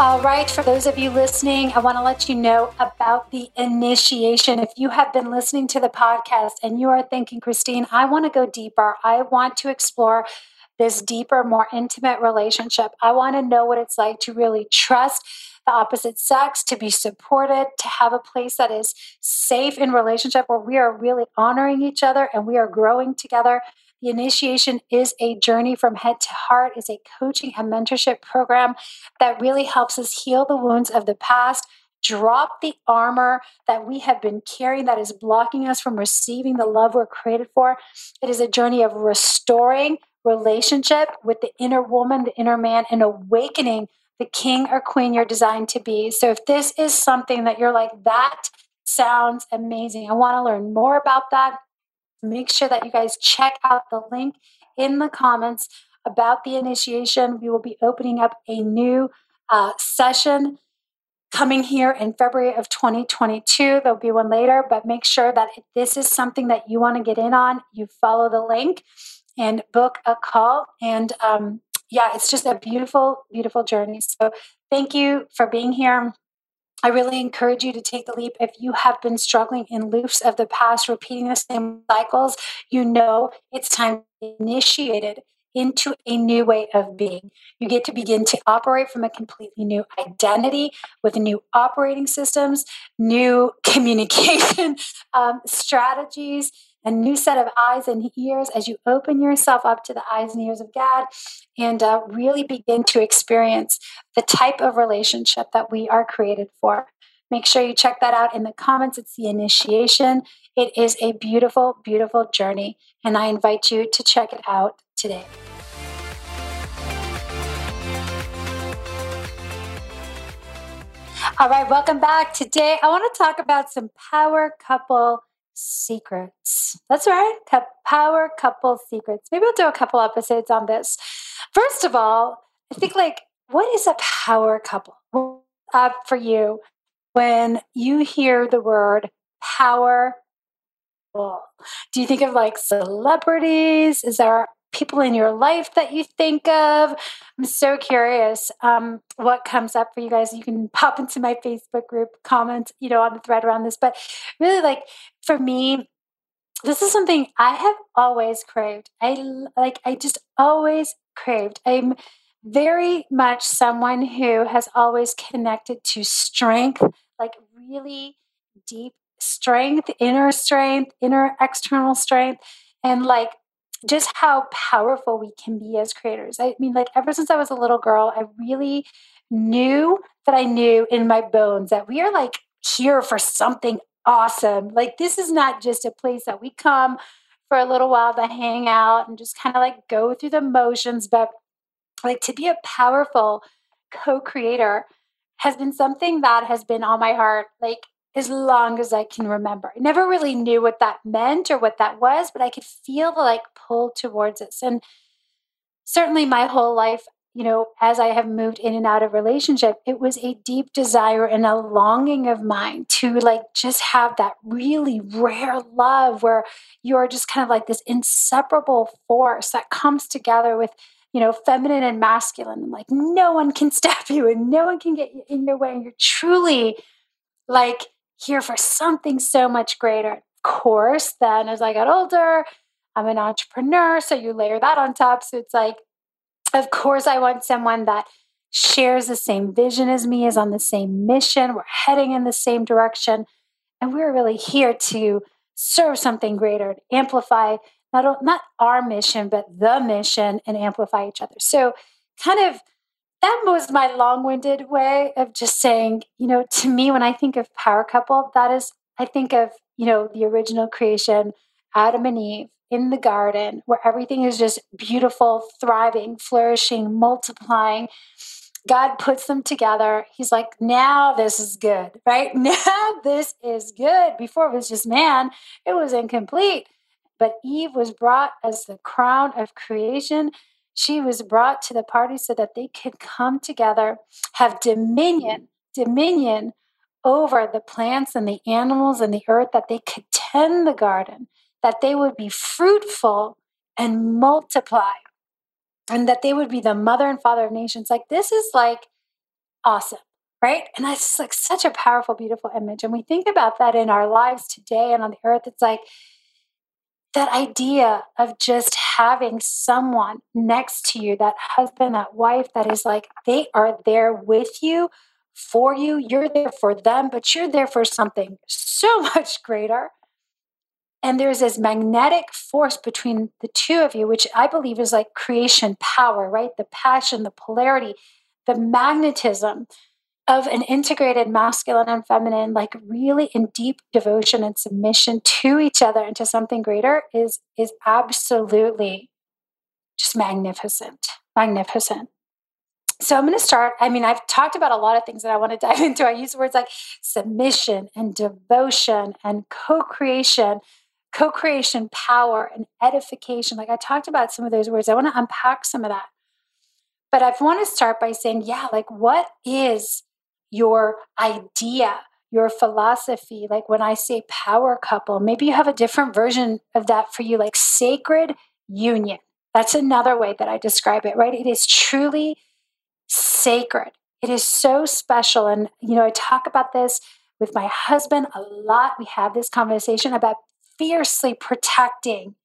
All right, for those of you listening, I want to let you know about the initiation. If you have been listening to the podcast and you are thinking, Christine, I want to go deeper, I want to explore this deeper, more intimate relationship, I want to know what it's like to really trust the opposite sex, to be supported, to have a place that is safe in relationship where we are really honoring each other and we are growing together. The initiation is a journey from head to heart, is a coaching and mentorship program that really helps us heal the wounds of the past, drop the armor that we have been carrying that is blocking us from receiving the love we're created for. It is a journey of restoring relationship with the inner woman, the inner man, and awakening the king or queen you're designed to be. So if this is something that you're like, that sounds amazing, I want to learn more about that make sure that you guys check out the link in the comments about the initiation. We will be opening up a new uh, session coming here in February of 2022. There'll be one later, but make sure that if this is something that you want to get in on, you follow the link and book a call. And um, yeah, it's just a beautiful, beautiful journey. So thank you for being here. I really encourage you to take the leap. If you have been struggling in loops of the past, repeating the same cycles, you know it's time to initiate it into a new way of being. You get to begin to operate from a completely new identity with new operating systems, new communication um, strategies, a new set of eyes and ears as you open yourself up to the eyes and ears of God and uh, really begin to experience the type of relationship that we are created for. Make sure you check that out in the comments. It's the initiation. It is a beautiful, beautiful journey, and I invite you to check it out today. All right, welcome back. Today, I want to talk about some power couple secrets. That's right, power couple secrets. Maybe I'll do a couple episodes on this. First of all, I think like, what is a power couple? Up for you when you hear the word power. Do you think of like celebrities? Is there people in your life that you think of? I'm so curious um, what comes up for you guys. You can pop into my Facebook group, comment, you know, on the thread around this. But really, like for me, this is something I have always craved. I like, I just always craved. I'm very much someone who has always connected to strength, like really deep strength, inner strength, inner external strength, and like just how powerful we can be as creators. I mean, like, ever since I was a little girl, I really knew that I knew in my bones that we are like here for something awesome. Like, this is not just a place that we come for a little while to hang out and just kind of like go through the motions, but like to be a powerful co creator has been something that has been on my heart. Like, as long as I can remember. I never really knew what that meant or what that was, but I could feel the like pull towards it. And certainly my whole life, you know, as I have moved in and out of relationship, it was a deep desire and a longing of mine to like just have that really rare love where you're just kind of like this inseparable force that comes together with you know, feminine and masculine, and like no one can stop you and no one can get in your way. And you're truly like here for something so much greater. Of course, then as I got older, I'm an entrepreneur. So you layer that on top. So it's like, of course, I want someone that shares the same vision as me, is on the same mission. We're heading in the same direction. And we're really here to serve something greater, to amplify not, not our mission, but the mission and amplify each other. So, kind of that was my long winded way of just saying, you know, to me, when I think of power couple, that is, I think of, you know, the original creation, Adam and Eve in the garden, where everything is just beautiful, thriving, flourishing, multiplying. God puts them together. He's like, now this is good, right? Now this is good. Before it was just man, it was incomplete. But Eve was brought as the crown of creation. She was brought to the party so that they could come together, have dominion, dominion over the plants and the animals and the earth, that they could tend the garden, that they would be fruitful and multiply, and that they would be the mother and father of nations. Like, this is like awesome right? And that's like such a powerful, beautiful image. And we think about that in our lives today and on the earth. It's like that idea of just having someone next to you, that husband, that wife, that is like they are there with you, for you. You're there for them, but you're there for something so much greater. And there's this magnetic force between the two of you, which I believe is like creation power, right? The passion, the polarity, the magnetism of an integrated masculine and feminine, like really in deep devotion and submission to each other and to something greater is is absolutely just magnificent. Magnificent. So I'm going to start. I mean, I've talked about a lot of things that I want to dive into. I use words like submission and devotion and co-creation, co-creation power and edification. Like I talked about some of those words. I want to unpack some of that. But I want to start by saying, yeah, like what is your idea, your philosophy. Like when I say power couple, maybe you have a different version of that for you, like sacred union. That's another way that I describe it, right? It is truly sacred. It is so special. And, you know, I talk about this with my husband a lot. We have this conversation about fiercely protecting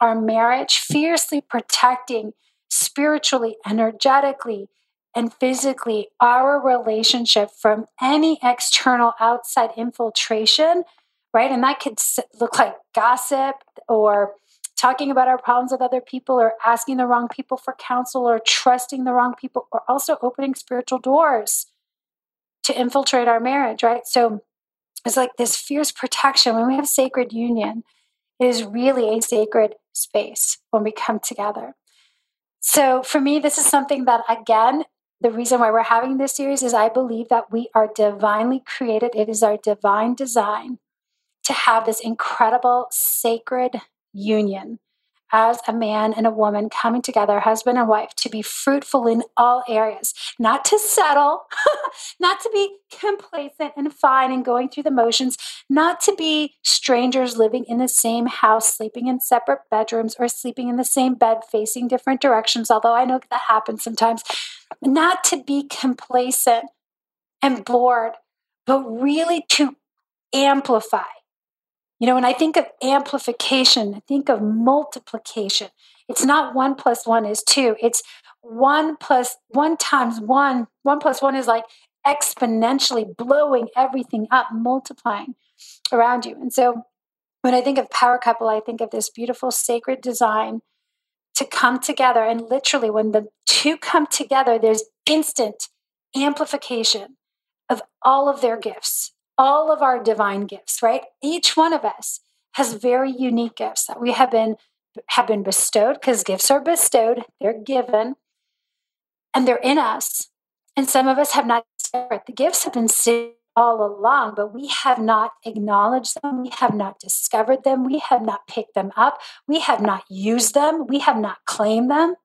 our marriage, fiercely protecting spiritually, energetically, and physically our relationship from any external outside infiltration, right? And that could look like gossip or talking about our problems with other people or asking the wrong people for counsel or trusting the wrong people or also opening spiritual doors to infiltrate our marriage, right? So it's like this fierce protection. When we have sacred union, it is really a sacred space when we come together. So for me, this is something that, again, the reason why we're having this series is I believe that we are divinely created. It is our divine design to have this incredible sacred union as a man and a woman coming together, husband and wife, to be fruitful in all areas, not to settle, not to be complacent and fine and going through the motions, not to be strangers living in the same house, sleeping in separate bedrooms, or sleeping in the same bed facing different directions, although I know that happens sometimes not to be complacent and bored, but really to amplify. You know, when I think of amplification, I think of multiplication. It's not one plus one is two. It's one plus one times one. One plus one is like exponentially blowing everything up, multiplying around you. And so when I think of power couple, I think of this beautiful sacred design to come together. And literally, when the two come together, there's instant amplification of all of their gifts, all of our divine gifts, right? Each one of us has very unique gifts that we have been have been bestowed because gifts are bestowed, they're given, and they're in us. And some of us have not discovered the gifts have been sitting all along, but we have not acknowledged them. We have not discovered them. We have not picked them up. We have not used them. We have not claimed them.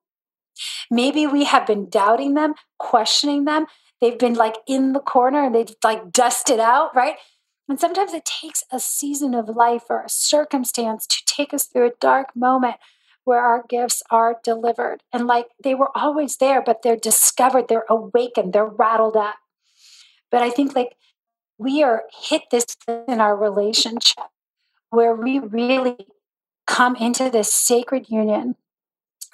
Maybe we have been doubting them, questioning them. They've been like in the corner and they've like dusted out, right? And sometimes it takes a season of life or a circumstance to take us through a dark moment where our gifts are delivered. And like they were always there, but they're discovered, they're awakened, they're rattled up. But I think like we are hit this in our relationship where we really come into this sacred union.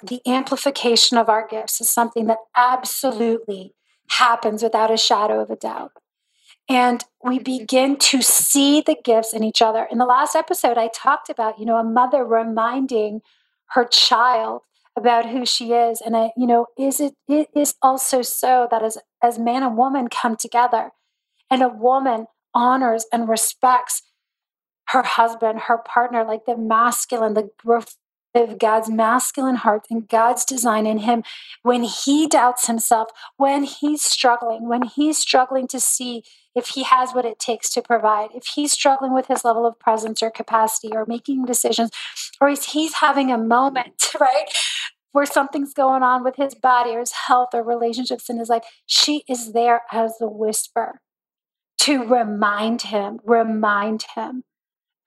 The amplification of our gifts is something that absolutely happens without a shadow of a doubt. and we mm-hmm. begin to see the gifts in each other. In the last episode, I talked about, you know, a mother reminding her child about who she is. And I, you know, is it it is also so that as as man and woman come together and a woman honors and respects her husband, her partner, like the masculine, the growth of God's masculine heart and God's design in him when he doubts himself, when he's struggling, when he's struggling to see if he has what it takes to provide, if he's struggling with his level of presence or capacity or making decisions, or he's, he's having a moment, right? Where something's going on with his body or his health or relationships in his life, she is there as a whisper to remind him, remind him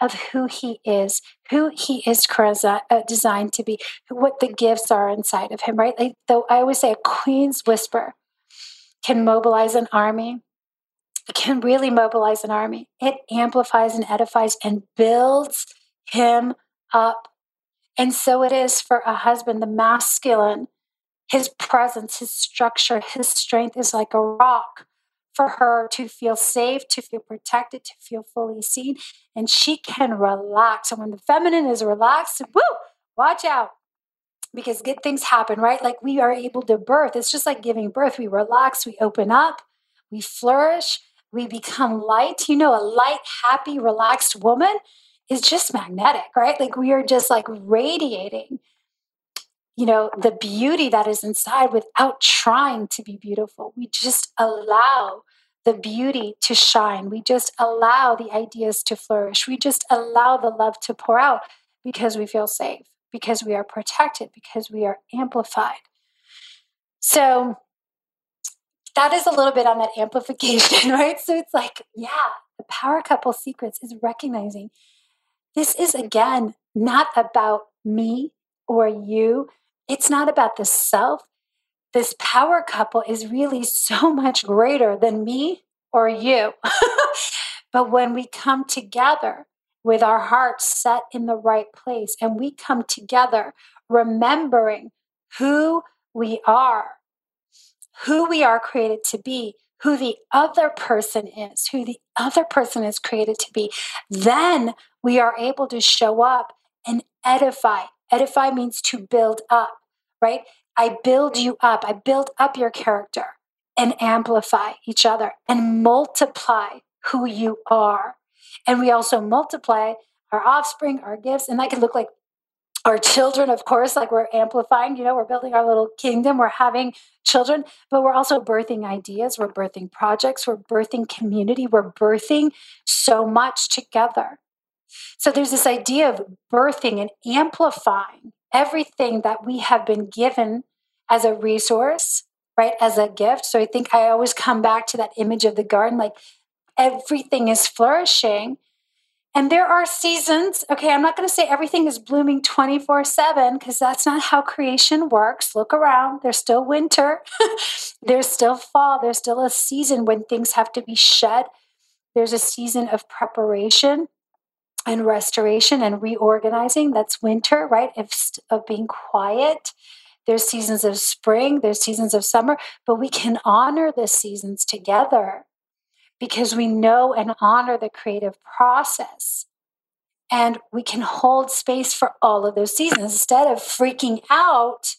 of who he is, who he is uh, designed to be, what the gifts are inside of him, right? Like, though I always say a queen's whisper can mobilize an army, can really mobilize an army. It amplifies and edifies and builds him up. And so it is for a husband, the masculine, his presence, his structure, his strength is like a rock for her to feel safe, to feel protected, to feel fully seen. And she can relax. And when the feminine is relaxed, woo, watch out because good things happen, right? Like we are able to birth. It's just like giving birth. We relax, we open up, we flourish, we become light. You know, a light, happy, relaxed woman is just magnetic, right? Like we are just like radiating you know, the beauty that is inside without trying to be beautiful. We just allow the beauty to shine. We just allow the ideas to flourish. We just allow the love to pour out because we feel safe, because we are protected, because we are amplified. So that is a little bit on that amplification, right? So it's like, yeah, the power couple secrets is recognizing this is again not about me or you it's not about the self. This power couple is really so much greater than me or you. but when we come together with our hearts set in the right place and we come together remembering who we are, who we are created to be, who the other person is, who the other person is created to be, then we are able to show up and edify Edify means to build up, right? I build you up. I build up your character and amplify each other and multiply who you are. And we also multiply our offspring, our gifts, and that can look like our children, of course, like we're amplifying, you know, we're building our little kingdom, we're having children, but we're also birthing ideas, we're birthing projects, we're birthing community, we're birthing so much together. So there's this idea of birthing and amplifying everything that we have been given as a resource, right? As a gift. So I think I always come back to that image of the garden like everything is flourishing. And there are seasons. Okay, I'm not going to say everything is blooming 24 7 because that's not how creation works. Look around, there's still winter, there's still fall, there's still a season when things have to be shed. There's a season of preparation and restoration and reorganizing. That's winter, right? Of, of being quiet. There's seasons of spring, there's seasons of summer, but we can honor the seasons together because we know and honor the creative process. And we can hold space for all of those seasons instead of freaking out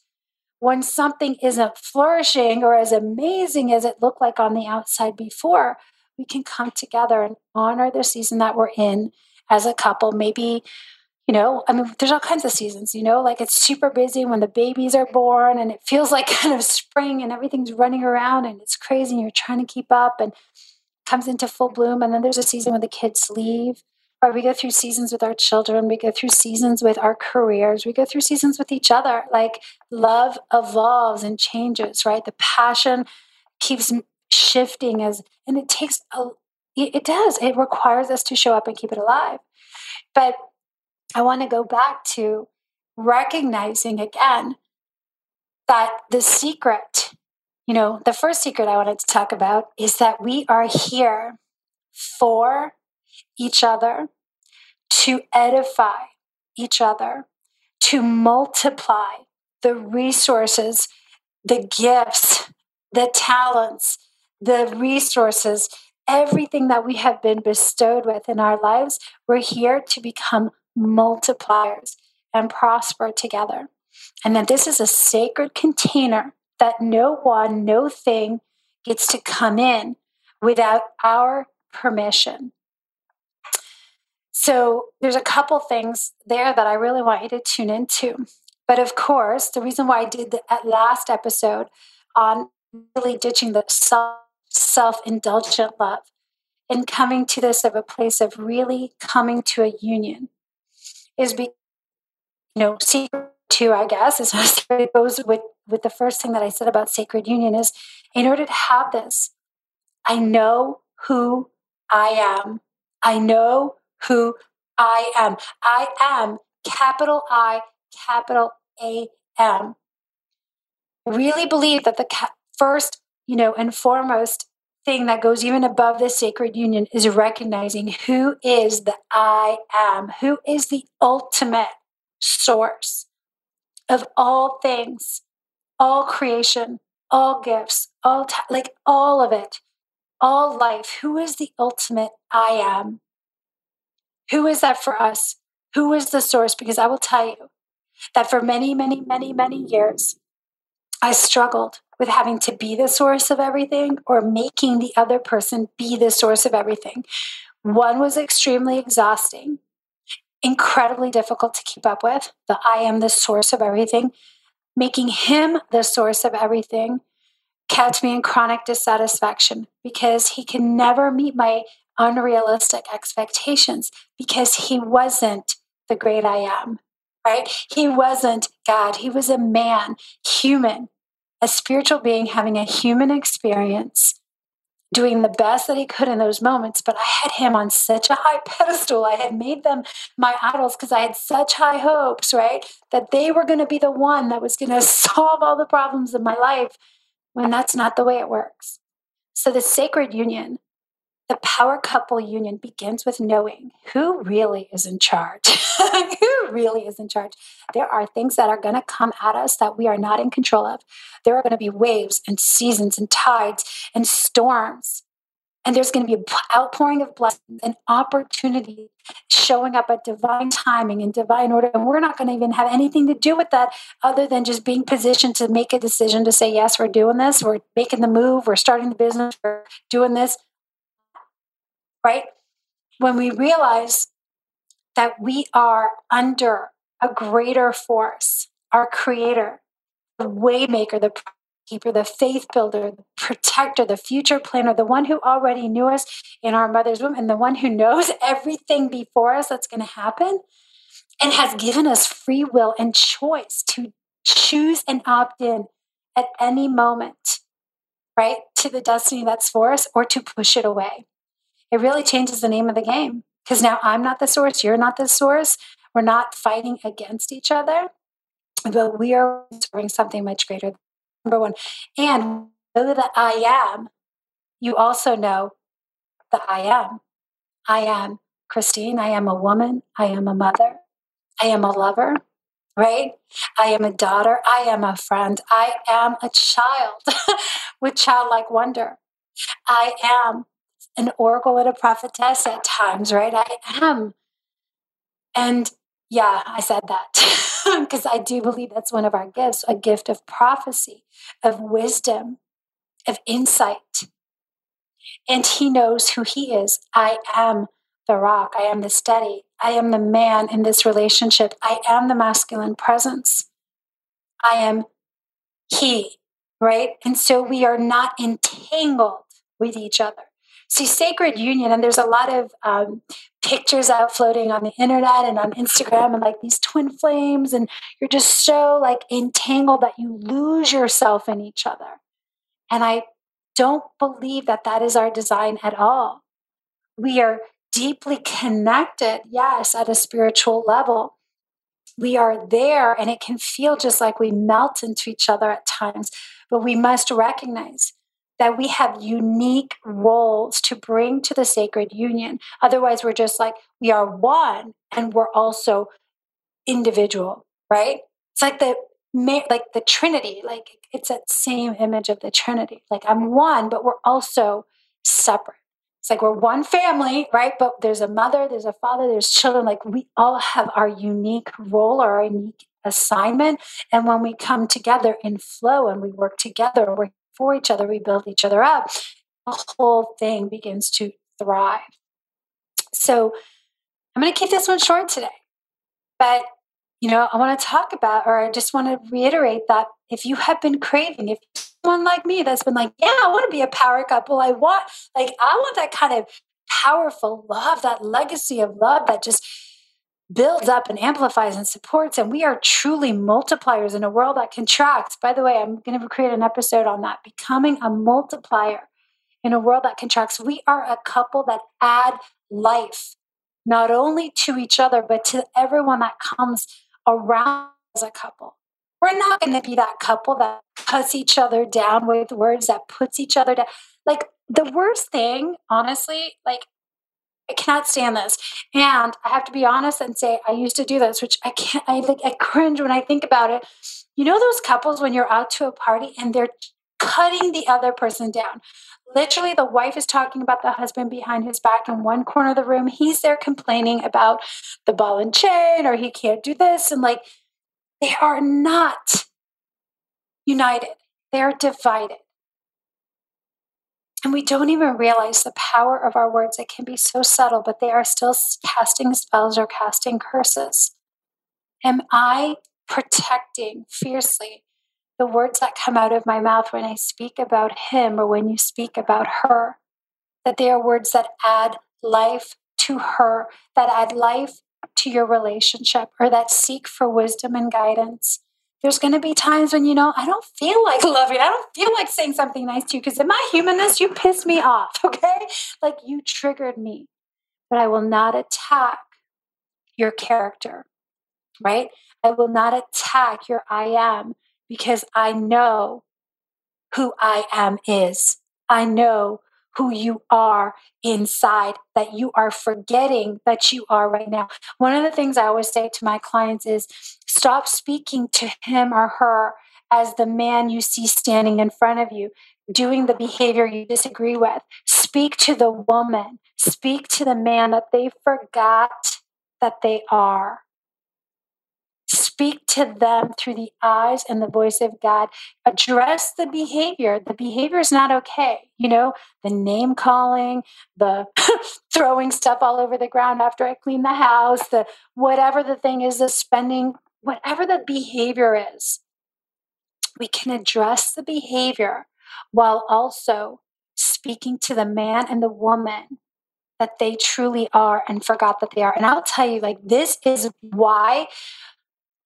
when something isn't flourishing or as amazing as it looked like on the outside before. We can come together and honor the season that we're in as a couple. Maybe, you know, I mean, there's all kinds of seasons, you know, like it's super busy when the babies are born and it feels like kind of spring and everything's running around and it's crazy and you're trying to keep up and comes into full bloom. And then there's a season when the kids leave. Or we go through seasons with our children, we go through seasons with our careers, we go through seasons with each other. Like love evolves and changes, right? The passion keeps shifting as and it takes a it does. It requires us to show up and keep it alive. But I want to go back to recognizing again that the secret, you know, the first secret I wanted to talk about is that we are here for each other, to edify each other, to multiply the resources, the gifts, the talents, the resources everything that we have been bestowed with in our lives, we're here to become multipliers and prosper together. And that this is a sacred container that no one, no thing gets to come in without our permission. So there's a couple things there that I really want you to tune into. But of course, the reason why I did the last episode on really ditching the self indulgent love and coming to this of a place of really coming to a union is be you know secret two i guess is it goes with with the first thing that i said about sacred union is in order to have this i know who i am. I know who i am. I am capital i capital a m. Really believe that the ca- first you know and foremost thing that goes even above the sacred union is recognizing who is the I am, who is the ultimate source of all things, all creation, all gifts, all like all of it, all life. Who is the ultimate I am? Who is that for us? Who is the source? Because I will tell you that for many, many, many, many years, I struggled with having to be the source of everything or making the other person be the source of everything. One was extremely exhausting, incredibly difficult to keep up with. The I am the source of everything. Making him the source of everything kept me in chronic dissatisfaction because he can never meet my unrealistic expectations because he wasn't the great I am, right? He wasn't God. He was a man, human, a spiritual being having a human experience, doing the best that he could in those moments. But I had him on such a high pedestal. I had made them my idols because I had such high hopes, right? That they were going to be the one that was going to solve all the problems of my life when that's not the way it works. So the sacred union the power couple union begins with knowing who really is in charge. who really is in charge? There are things that are going to come at us that we are not in control of. There are going to be waves and seasons and tides and storms. And there's going to be an outpouring of blessings and opportunity showing up at divine timing and divine order. And we're not going to even have anything to do with that other than just being positioned to make a decision to say, yes, we're doing this, we're making the move, we're starting the business, we're doing this right? When we realize that we are under a greater force, our creator, the waymaker, the keeper, the faith builder, the protector, the future planner, the one who already knew us in our mother's womb, and the one who knows everything before us that's going to happen and has given us free will and choice to choose and opt in at any moment, right, to the destiny that's for us or to push it away it really changes the name of the game because now I'm not the source, you're not the source. We're not fighting against each other, but we are serving something much greater. Number one, and know that I am, you also know that I am. I am Christine. I am a woman. I am a mother. I am a lover, right? I am a daughter. I am a friend. I am a child with childlike wonder. I am an oracle and a prophetess at times, right? I am. And yeah, I said that because I do believe that's one of our gifts a gift of prophecy, of wisdom, of insight. And he knows who he is. I am the rock. I am the steady. I am the man in this relationship. I am the masculine presence. I am he, right? And so we are not entangled with each other. See, Sacred Union, and there's a lot of um, pictures out floating on the internet and on Instagram, and like these twin flames, and you're just so like entangled that you lose yourself in each other. And I don't believe that that is our design at all. We are deeply connected, yes, at a spiritual level. We are there, and it can feel just like we melt into each other at times, but we must recognize that we have unique roles to bring to the sacred union. Otherwise, we're just like, we are one and we're also individual, right? It's like the like the Trinity, like it's that same image of the Trinity. Like I'm one, but we're also separate. It's like we're one family, right? But there's a mother, there's a father, there's children. Like we all have our unique role or our unique assignment. And when we come together in flow and we work together, work for each other, we build each other up, the whole thing begins to thrive. So I'm going to keep this one short today. But, you know, I want to talk about, or I just want to reiterate that if you have been craving, if someone like me that's been like, yeah, I want to be a power couple, I want, like, I want that kind of powerful love, that legacy of love that just builds up and amplifies and supports. And we are truly multipliers in a world that contracts. By the way, I'm going to create an episode on that becoming a multiplier in a world that contracts. We are a couple that add life, not only to each other, but to everyone that comes around as a couple. We're not going to be that couple that cuts each other down with words, that puts each other down. Like the worst thing, honestly, like I cannot stand this. And I have to be honest and say I used to do this, which I can't I like I cringe when I think about it. You know those couples when you're out to a party and they're cutting the other person down. Literally, the wife is talking about the husband behind his back in one corner of the room. He's there complaining about the ball and chain or he can't do this. And like, they are not united, they're divided. And we don't even realize the power of our words. It can be so subtle, but they are still casting spells or casting curses. Am I protecting fiercely the words that come out of my mouth when I speak about him or when you speak about her, that they are words that add life to her, that add life to your relationship, or that seek for wisdom and guidance. There's going to be times when, you know, I don't feel like loving, you. I don't feel like saying something nice to you because in my humanness, you piss me off, okay? Like you triggered me, but I will not attack your character, right? I will not attack your I am because I know who I am is. I know who you are inside that you are forgetting that you are right now. One of the things I always say to my clients is stop speaking to him or her as the man you see standing in front of you, doing the behavior you disagree with. Speak to the woman, speak to the man that they forgot that they are speak to them through the eyes and the voice of God. Address the behavior. The behavior is not okay. You know, the name calling, the throwing stuff all over the ground after I clean the house, the whatever the thing is, the spending, whatever the behavior is. We can address the behavior while also speaking to the man and the woman that they truly are and forgot that they are. And I'll tell you, like, this is why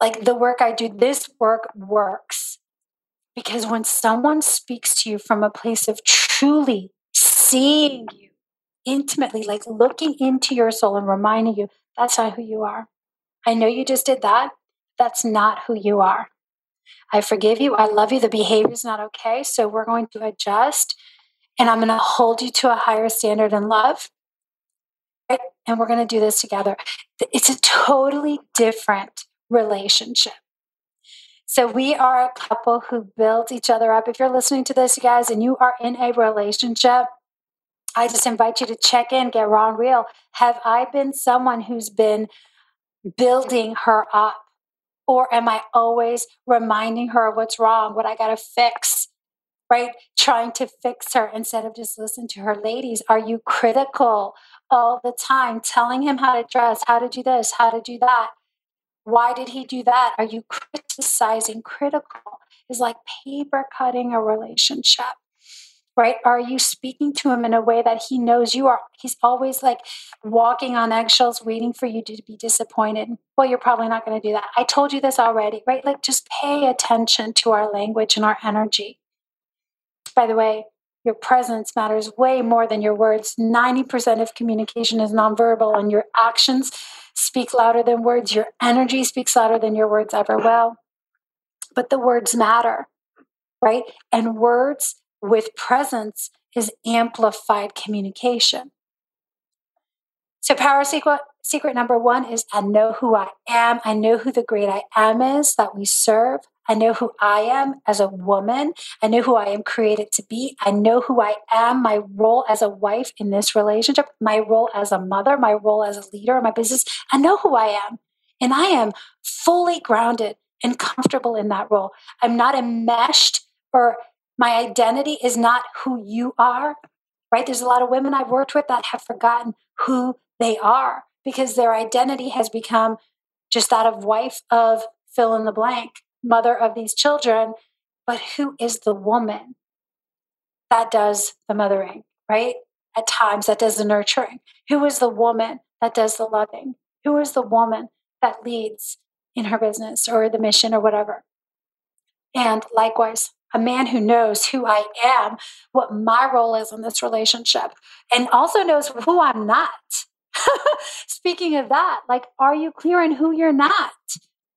like the work I do, this work works. Because when someone speaks to you from a place of truly seeing you intimately, like looking into your soul and reminding you, that's not who you are. I know you just did that. That's not who you are. I forgive you. I love you. The behavior is not okay. So we're going to adjust and I'm going to hold you to a higher standard in love. Right? And we're going to do this together. It's a totally different relationship. So we are a couple who build each other up. If you're listening to this, you guys, and you are in a relationship, I just invite you to check in, get raw and real. Have I been someone who's been building her up? Or am I always reminding her of what's wrong, what I got to fix, right? Trying to fix her instead of just listen to her. Ladies, are you critical all the time, telling him how to dress, how to do this, how to do that? Why did he do that? Are you criticizing? Critical is like paper cutting a relationship, right? Are you speaking to him in a way that he knows you are? He's always like walking on eggshells, waiting for you to be disappointed. Well, you're probably not going to do that. I told you this already, right? Like just pay attention to our language and our energy. By the way, your presence matters way more than your words. 90% of communication is nonverbal, and your actions speak louder than words. Your energy speaks louder than your words ever will. But the words matter, right? And words with presence is amplified communication. So, power secret number one is I know who I am. I know who the great I am is that we serve. I know who I am as a woman. I know who I am created to be. I know who I am, my role as a wife in this relationship, my role as a mother, my role as a leader in my business. I know who I am. And I am fully grounded and comfortable in that role. I'm not enmeshed or my identity is not who you are, right? There's a lot of women I've worked with that have forgotten who they are because their identity has become just that of wife of fill in the blank mother of these children, but who is the woman that does the mothering, right? At times, that does the nurturing. Who is the woman that does the loving? Who is the woman that leads in her business or the mission or whatever? And likewise, a man who knows who I am, what my role is in this relationship, and also knows who I'm not. Speaking of that, like, are you clear on who you're not?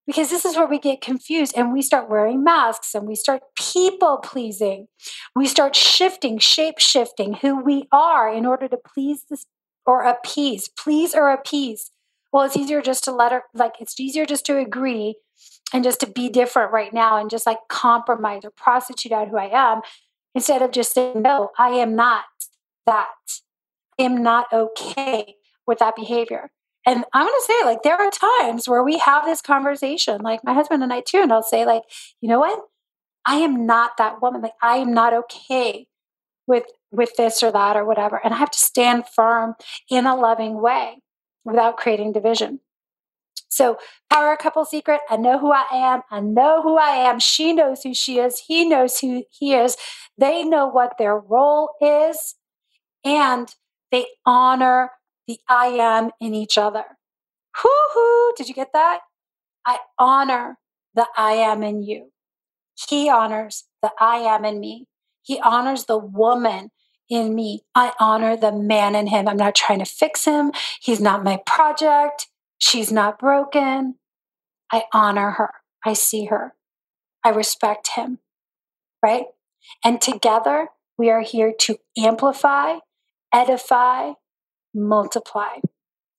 because this is where we get confused and we start wearing masks and we start people pleasing. We start shifting, shape shifting who we are in order to please this or appease, please or appease. Well, it's easier just to let her, like, it's easier just to agree and just to be different right now and just like compromise or prostitute out who I am instead of just saying, no, I am not that. I am not okay with that behavior. And I'm going to say, like, there are times where we have this conversation, like my husband and I too, and I'll say, like, you know what? I am not that woman. Like, I am not okay with with this or that or whatever. And I have to stand firm in a loving way without creating division. So, power couple secret I know who I am. I know who I am. She knows who she is. He knows who he is. They know what their role is. And they honor the I am in each other. Hoo did you get that? I honor the I am in you. He honors the I am in me. He honors the woman in me. I honor the man in him. I'm not trying to fix him. He's not my project. She's not broken. I honor her. I see her. I respect him. Right? And together we are here to amplify, edify, multiply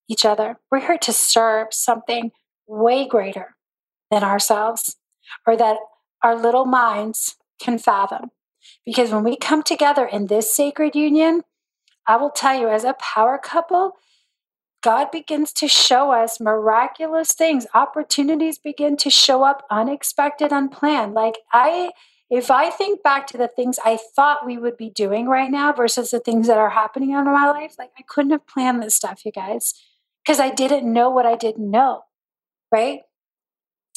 each other. We're here to serve something way greater than ourselves or that our little minds can fathom. Because when we come together in this sacred union, I will tell you, as a power couple, God begins to show us miraculous things. Opportunities begin to show up unexpected, unplanned. Like, I if I think back to the things I thought we would be doing right now versus the things that are happening in my life, like I couldn't have planned this stuff, you guys, because I didn't know what I didn't know, right?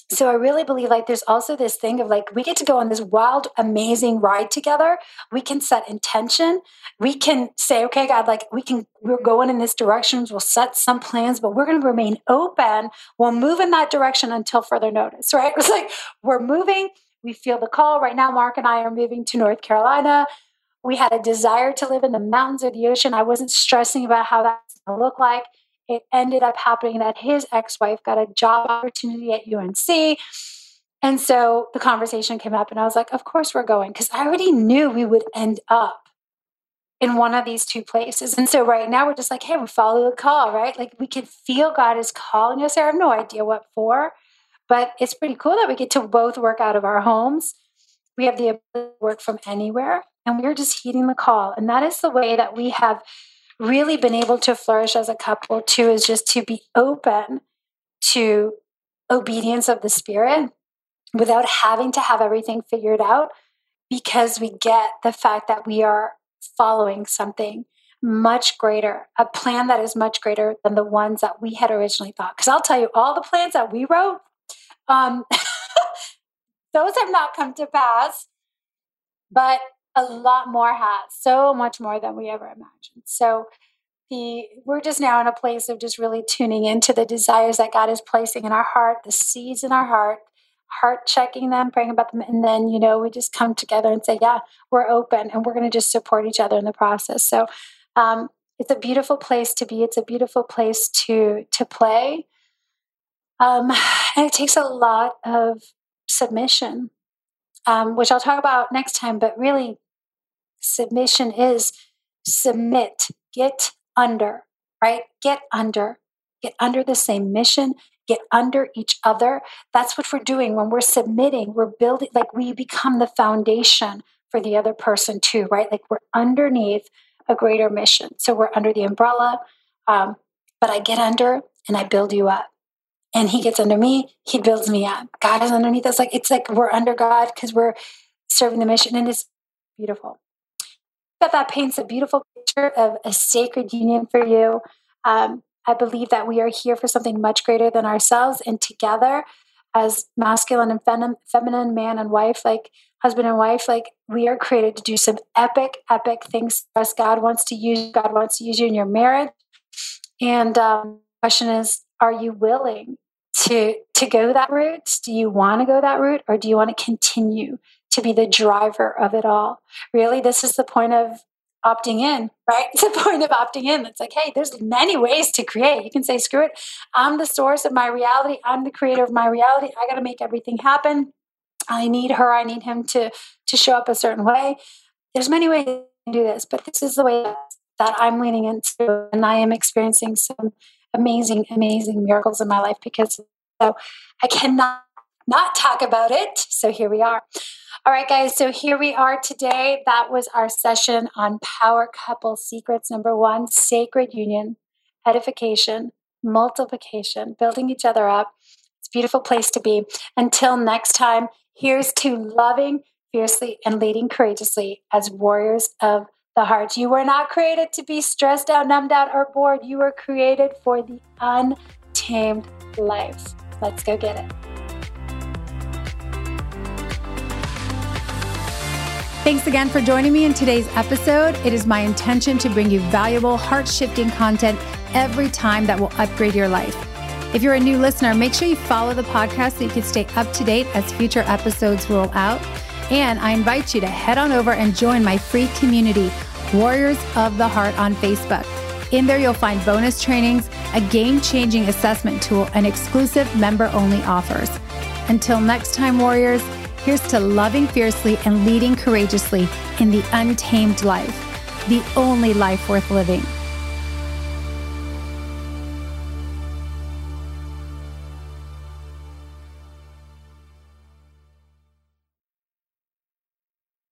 So I really believe like there's also this thing of like we get to go on this wild, amazing ride together. We can set intention. We can say, okay, God, like we can, we're going in this direction. We'll set some plans, but we're going to remain open. We'll move in that direction until further notice, right? It's like we're moving we feel the call. Right now, Mark and I are moving to North Carolina. We had a desire to live in the mountains or the ocean. I wasn't stressing about how that's going to look like. It ended up happening that his ex wife got a job opportunity at UNC. And so the conversation came up, and I was like, Of course, we're going, because I already knew we would end up in one of these two places. And so right now, we're just like, Hey, we follow the call, right? Like we can feel God is calling us. there. I have no idea what for. But it's pretty cool that we get to both work out of our homes. We have the ability to work from anywhere, and we're just heeding the call. And that is the way that we have really been able to flourish as a couple, too, is just to be open to obedience of the Spirit without having to have everything figured out because we get the fact that we are following something much greater, a plan that is much greater than the ones that we had originally thought. Because I'll tell you, all the plans that we wrote, um, those have not come to pass, but a lot more has, so much more than we ever imagined. So the we're just now in a place of just really tuning into the desires that God is placing in our heart, the seeds in our heart, heart checking them, praying about them, and then you know we just come together and say, yeah, we're open, and we're going to just support each other in the process. So um, it's a beautiful place to be. It's a beautiful place to to play. Um, and it takes a lot of submission, um, which I'll talk about next time. But really, submission is submit, get under, right? Get under. get under the same mission, get under each other. That's what we're doing when we're submitting. We're building, like we become the foundation for the other person too, right? Like we're underneath a greater mission. So we're under the umbrella, um, but I get under and I build you up. And he gets under me, he builds me up. God is underneath us. Like it's like we're under God because we're serving the mission, and it's beautiful. But that paints a beautiful picture of a sacred union for you. Um, I believe that we are here for something much greater than ourselves, and together, as masculine and fem- feminine, man and wife, like husband and wife, like we are created to do some epic, epic things for us. God wants to use. God wants to use you in your marriage. And um, question is, are you willing to to go that route? Do you want to go that route, or do you want to continue to be the driver of it all? Really, this is the point of opting in, right? It's the point of opting in. It's like, hey, there's many ways to create. You can say, screw it. I'm the source of my reality. I'm the creator of my reality. I got to make everything happen. I need her. I need him to to show up a certain way. There's many ways to do this, but this is the way that I'm leaning into, and I am experiencing some amazing, amazing miracles in my life because so I cannot not talk about it. So here we are. All right, guys. So here we are today. That was our session on power couple secrets. Number one, sacred union, edification, multiplication, building each other up. It's a beautiful place to be. Until next time, here's to loving fiercely and leading courageously as warriors of the heart. You were not created to be stressed out, numbed out, or bored. You were created for the untamed life. Let's go get it. Thanks again for joining me in today's episode. It is my intention to bring you valuable, heart shifting content every time that will upgrade your life. If you're a new listener, make sure you follow the podcast so you can stay up to date as future episodes roll out. And I invite you to head on over and join my free community, Warriors of the Heart, on Facebook. In there, you'll find bonus trainings, a game changing assessment tool, and exclusive member only offers. Until next time, Warriors, here's to loving fiercely and leading courageously in the untamed life, the only life worth living.